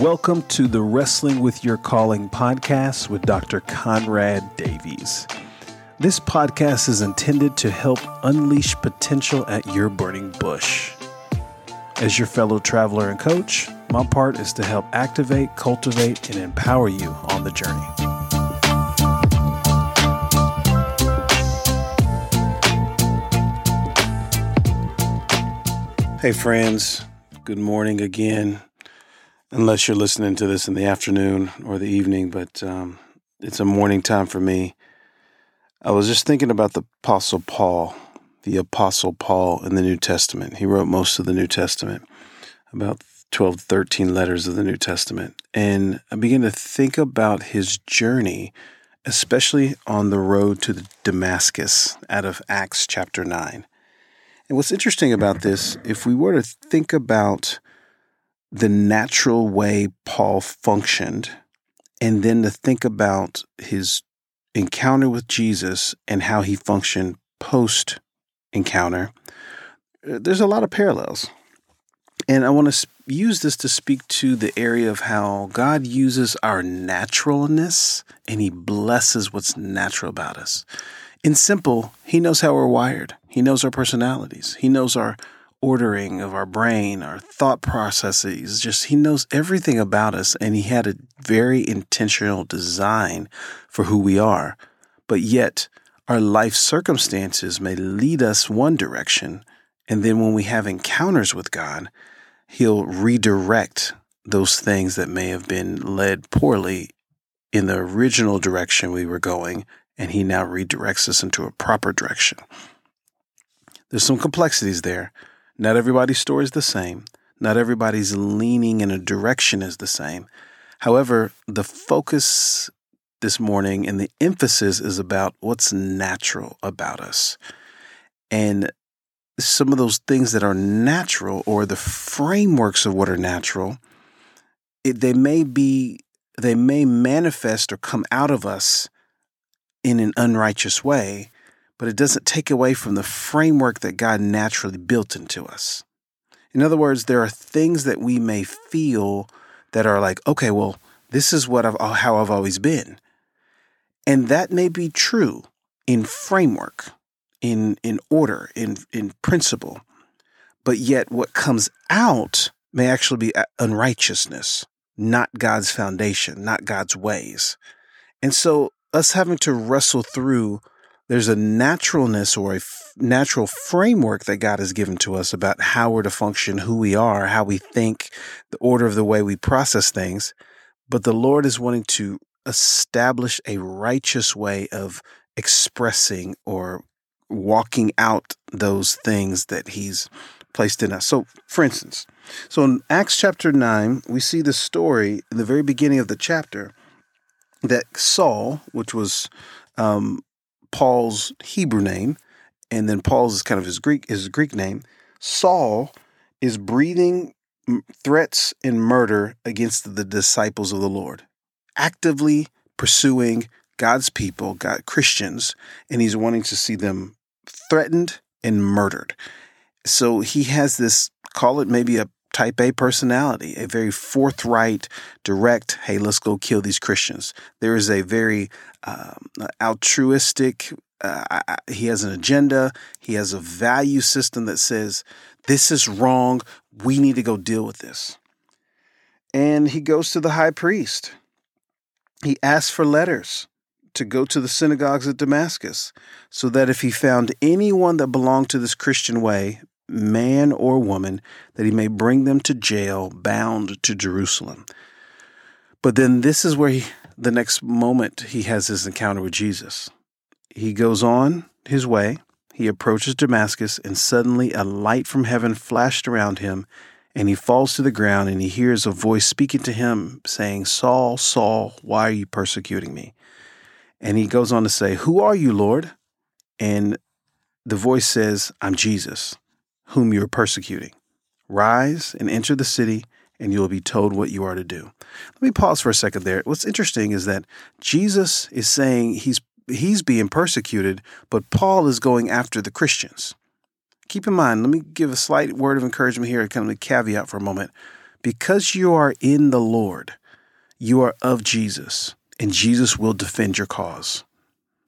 Welcome to the Wrestling with Your Calling podcast with Dr. Conrad Davies. This podcast is intended to help unleash potential at your burning bush. As your fellow traveler and coach, my part is to help activate, cultivate, and empower you on the journey. Hey, friends, good morning again unless you're listening to this in the afternoon or the evening, but um, it's a morning time for me. I was just thinking about the Apostle Paul, the Apostle Paul in the New Testament. He wrote most of the New Testament, about 12, 13 letters of the New Testament. And I began to think about his journey, especially on the road to Damascus out of Acts chapter 9. And what's interesting about this, if we were to think about the natural way Paul functioned, and then to think about his encounter with Jesus and how he functioned post encounter, uh, there's a lot of parallels. And I want to use this to speak to the area of how God uses our naturalness and he blesses what's natural about us. In simple, he knows how we're wired, he knows our personalities, he knows our ordering of our brain, our thought processes. Just he knows everything about us, and he had a very intentional design for who we are. But yet, our life circumstances may lead us one direction, and then when we have encounters with God, he'll redirect those things that may have been led poorly in the original direction we were going, and he now redirects us into a proper direction. There's some complexities there, not everybody's story is the same. Not everybody's leaning in a direction is the same. However, the focus this morning and the emphasis is about what's natural about us. And some of those things that are natural or the frameworks of what are natural, it, they may be, they may manifest or come out of us in an unrighteous way, but it doesn't take away from the framework that God naturally built into us. In other words, there are things that we may feel that are like, okay, well, this is what I've how I've always been. And that may be true in framework, in in order, in in principle. But yet what comes out may actually be uh, unrighteousness, not God's foundation, not God's ways. And so us having to wrestle through there's a naturalness or a f- natural framework that God has given to us about how we're to function, who we are, how we think, the order of the way we process things. But the Lord is wanting to establish a righteous way of expressing or walking out those things that He's placed in us. So, for instance, so in Acts chapter 9, we see the story in the very beginning of the chapter that Saul, which was um, Paul's Hebrew name, and then Paul's is kind of his Greek his Greek name. Saul is breathing threats and murder against the disciples of the Lord, actively pursuing God's people, God Christians, and he's wanting to see them threatened and murdered. So he has this call it maybe a type A personality, a very forthright, direct, hey, let's go kill these Christians. There is a very um, altruistic, uh, he has an agenda, he has a value system that says, this is wrong, we need to go deal with this. And he goes to the high priest. He asks for letters to go to the synagogues at Damascus so that if he found anyone that belonged to this Christian way, man or woman, that he may bring them to jail, bound to Jerusalem. But then this is where he, the next moment he has his encounter with Jesus. He goes on his way, he approaches Damascus, and suddenly a light from heaven flashed around him, and he falls to the ground, and he hears a voice speaking to him, saying, Saul, Saul, why are you persecuting me? And he goes on to say, Who are you, Lord? And the voice says, I'm Jesus whom you are persecuting. Rise and enter the city, and you will be told what you are to do. Let me pause for a second there. What's interesting is that Jesus is saying he's he's being persecuted, but Paul is going after the Christians. Keep in mind, let me give a slight word of encouragement here, kind of a caveat for a moment. because you are in the Lord, you are of Jesus, and Jesus will defend your cause.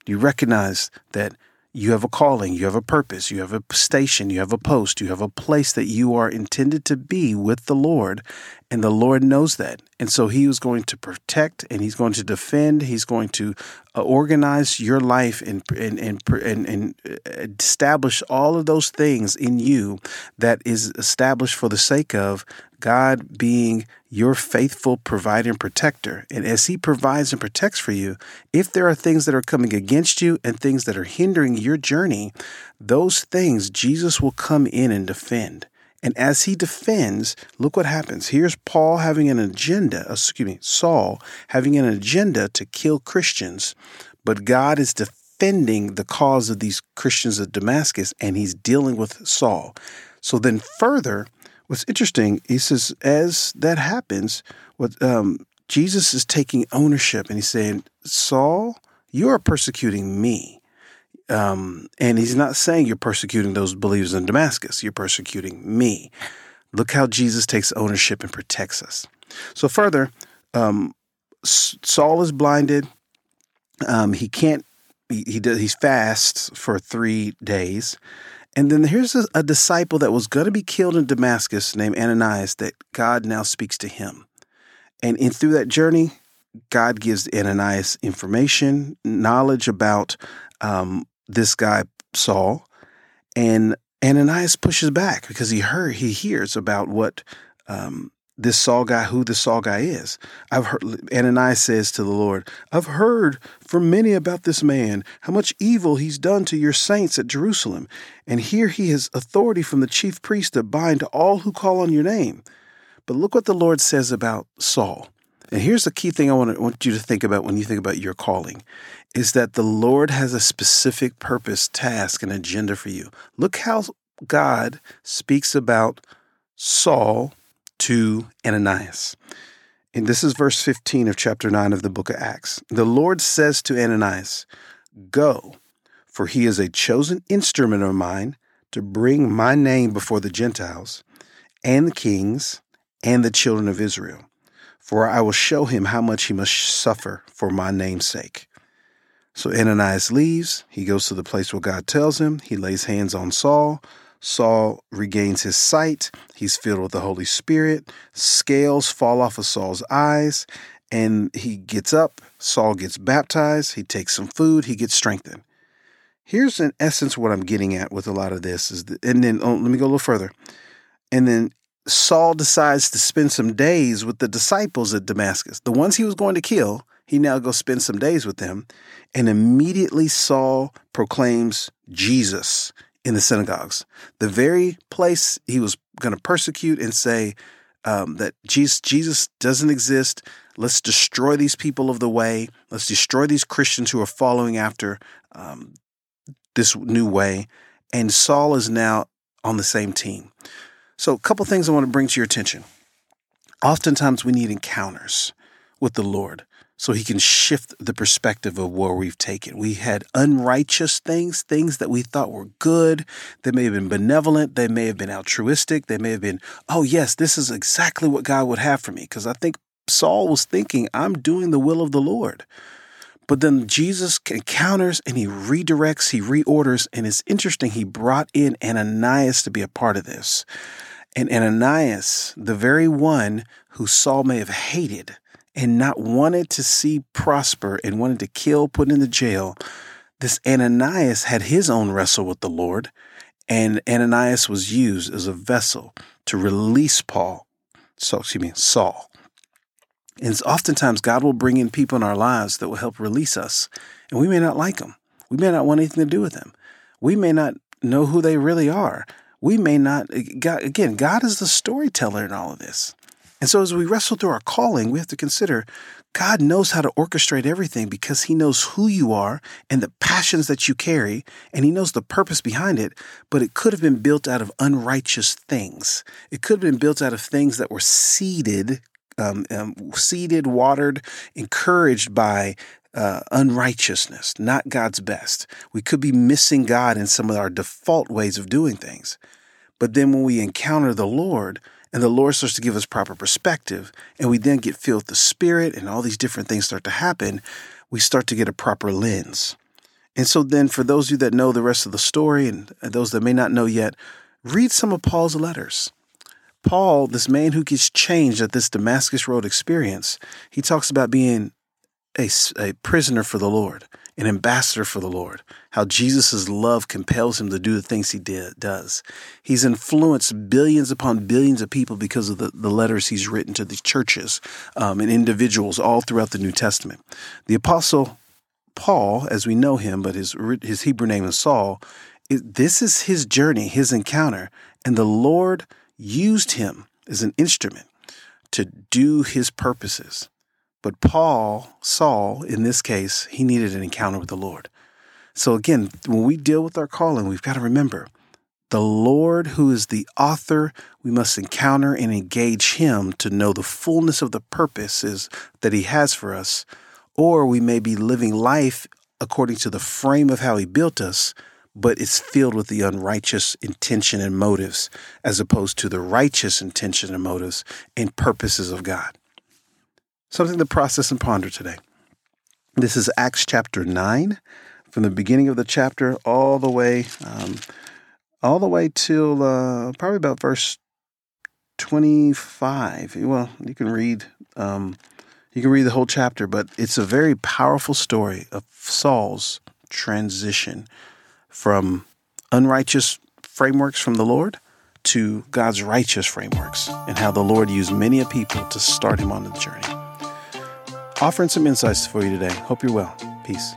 You recognize that you have a calling, you have a purpose, you have a station, you have a post, you have a place that you are intended to be with the Lord, and the Lord knows that. And so He is going to protect and He's going to defend, He's going to organize your life and, and, and, and, and uh, establish all of those things in you that is established for the sake of God being your faithful provider and protector. And as He provides and protects for you, if there are things that are coming against you and things that are hindering your journey, those things Jesus will come in and defend. And as he defends, look what happens. Here's Paul having an agenda, excuse me, Saul having an agenda to kill Christians, but God is defending the cause of these Christians of Damascus and he's dealing with Saul. So then further, what's interesting, he says, as that happens, what um, Jesus is taking ownership and he's saying, Saul, you are persecuting me. Um, and he's not saying you're persecuting those believers in Damascus. You're persecuting me. Look how Jesus takes ownership and protects us. So further, um, Saul is blinded. Um, he can't. He, he does. Fasts for three days, and then here's a, a disciple that was going to be killed in Damascus named Ananias. That God now speaks to him, and in through that journey, God gives Ananias information, knowledge about um, this guy Saul, and Ananias pushes back because he heard he hears about what um, this Saul guy, who the Saul guy is. I've heard Ananias says to the Lord, "I've heard from many about this man, how much evil he's done to your saints at Jerusalem, and here he has authority from the chief priest to bind all who call on your name." But look what the Lord says about Saul. And here's the key thing I want, to, want you to think about when you think about your calling is that the Lord has a specific purpose, task, and agenda for you. Look how God speaks about Saul to Ananias. And this is verse 15 of chapter 9 of the book of Acts. The Lord says to Ananias, Go, for he is a chosen instrument of mine to bring my name before the Gentiles and the kings and the children of Israel for I will show him how much he must suffer for my name's sake. So Ananias leaves. He goes to the place where God tells him. He lays hands on Saul. Saul regains his sight. He's filled with the Holy Spirit. Scales fall off of Saul's eyes, and he gets up. Saul gets baptized. He takes some food. He gets strengthened. Here's in essence what I'm getting at with a lot of this is, and then oh, let me go a little further. And then Saul decides to spend some days with the disciples at Damascus. The ones he was going to kill, he now goes spend some days with them. And immediately Saul proclaims Jesus in the synagogues, the very place he was going to persecute and say um, that Jesus, Jesus doesn't exist. Let's destroy these people of the way. Let's destroy these Christians who are following after um, this new way. And Saul is now on the same team. So, a couple things I want to bring to your attention. Oftentimes, we need encounters with the Lord so he can shift the perspective of where we've taken. We had unrighteous things, things that we thought were good. They may have been benevolent. They may have been altruistic. They may have been, oh, yes, this is exactly what God would have for me. Because I think Saul was thinking, I'm doing the will of the Lord. But then Jesus encounters and he redirects, he reorders. And it's interesting, he brought in Ananias to be a part of this. And Ananias, the very one who Saul may have hated and not wanted to see prosper and wanted to kill, put in the jail, this Ananias had his own wrestle with the Lord. And Ananias was used as a vessel to release Paul. So, excuse me, Saul. And oftentimes God will bring in people in our lives that will help release us. And we may not like them. We may not want anything to do with them. We may not know who they really are we may not, eh, God, again, God is the storyteller in all of this. And so as we wrestle through our calling, we have to consider God knows how to orchestrate everything because he knows who you are and the passions that you carry, and he knows the purpose behind it. But it could have been built out of unrighteous things. It could have been built out of things that were seeded, um, um, seeded, watered, encouraged by uh, unrighteousness, not God's best. We could be missing God in some of our default ways of doing things. But then when we encounter the Lord and the Lord starts to give us proper perspective, and we then get filled with the Spirit, and all these different things start to happen, we start to get a proper lens. And so, then for those of you that know the rest of the story, and those that may not know yet, read some of Paul's letters. Paul, this man who gets changed at this Damascus Road experience, he talks about being a, a prisoner for the Lord, an ambassador for the Lord, how Jesus' love compels him to do the things he did, does. He's influenced billions upon billions of people because of the, the letters he's written to the churches um, and individuals all throughout the New Testament. The Apostle Paul, as we know him, but his, his Hebrew name is Saul, it, this is his journey, his encounter, and the Lord used him as an instrument to do his purposes. But Paul, Saul, in this case, he needed an encounter with the Lord. So again, when we deal with our calling, we've got to remember the Lord, who is the author, we must encounter and engage him to know the fullness of the purposes that he has for us. Or we may be living life according to the frame of how he built us, but it's filled with the unrighteous intention and motives as opposed to the righteous intention and motives and purposes of God. Something to process and ponder today. This is Acts chapter 9, from the beginning of the chapter all the way, um, all the way till uh, probably about verse 25. Well, you can read. Um, you can read the whole chapter, but it's a very powerful story of Saul's transition from unrighteous frameworks from the Lord to God's righteous frameworks and how the Lord used many a people to start him on the journey. Offering some insights for you today. Hope you're well. Peace.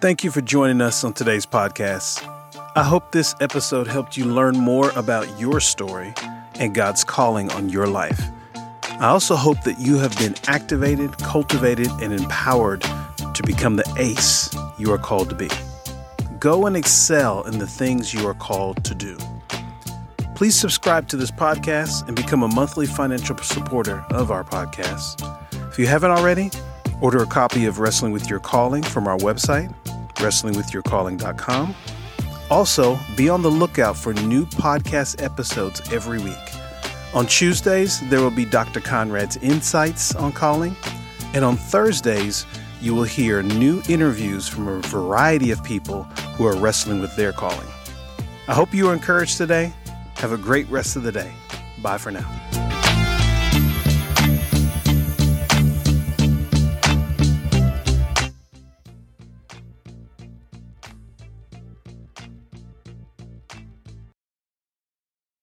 Thank you for joining us on today's podcast. I hope this episode helped you learn more about your story and God's calling on your life. I also hope that you have been activated, cultivated, and empowered to become the ace you are called to be. Go and excel in the things you are called to do. Please subscribe to this podcast and become a monthly financial supporter of our podcast. If you haven't already, order a copy of Wrestling with Your Calling from our website, wrestlingwithyourcalling.com. Also, be on the lookout for new podcast episodes every week. On Tuesdays, there will be Dr. Conrad's insights on calling, and on Thursdays, you will hear new interviews from a variety of people who are wrestling with their calling. I hope you are encouraged today. Have a great rest of the day. Bye for now.